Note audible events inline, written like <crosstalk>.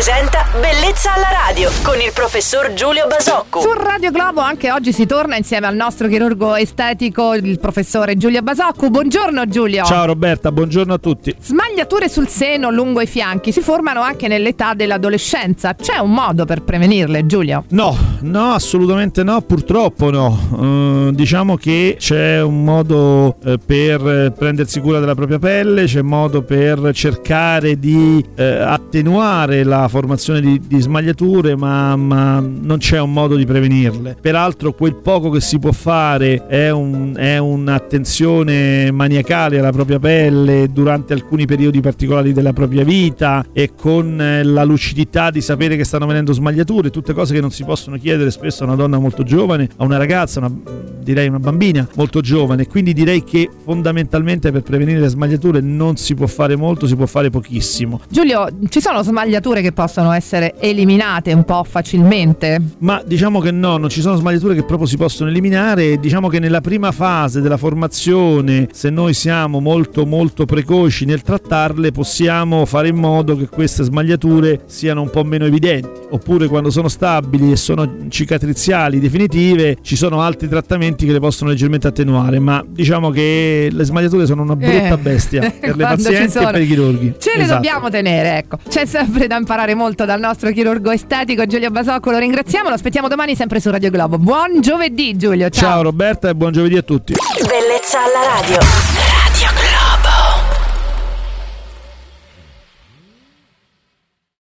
presenta Bellezza alla radio con il professor Giulio Basocco. Su Radio Globo anche oggi si torna insieme al nostro chirurgo estetico, il professore Giulio Basocco. Buongiorno Giulio. Ciao Roberta, buongiorno a tutti. Smagliature sul seno lungo i fianchi si formano anche nell'età dell'adolescenza. C'è un modo per prevenirle, Giulio? No, no, assolutamente no, purtroppo no. Uh, diciamo che c'è un modo uh, per prendersi cura della propria pelle, c'è un modo per cercare di uh, attenuare la formazione di, di smagliature, ma, ma, non c'è un modo di prevenirle. Peraltro quel poco che si può fare è, un, è un'attenzione maniacale alla propria pelle durante alcuni periodi particolari della propria vita e con eh, la lucidità di sapere che stanno venendo smagliature, tutte cose che non si possono chiedere spesso a una donna molto giovane, a una ragazza, una, direi una bambina molto giovane. Quindi direi che fondamentalmente per prevenire le smagliature non si può fare molto, si può fare pochissimo. Giulio, ci sono smagliature che possono essere eliminate un po' facilmente? Ma diciamo che no, non ci sono smagliature che proprio si possono eliminare. Diciamo che nella prima fase della formazione, se noi siamo molto molto precoci nel trattarle, possiamo fare in modo che queste smagliature siano un po' meno evidenti. Oppure quando sono stabili e sono cicatriziali definitive, ci sono altri trattamenti che le possono leggermente attenuare. Ma diciamo che le smagliature sono una brutta Eh, bestia per le <laughs> pazienti e per i chirurghi. Ce le Esatto. dobbiamo tenere, ecco. C'è sempre da imparare molto dal nostro chirurgo estetico Giulio Basocco. Lo ringraziamo, lo aspettiamo domani sempre su Radio Globo. Buon giovedì, Giulio. Ciao Roberta e buon giovedì a tutti. Bellezza alla radio.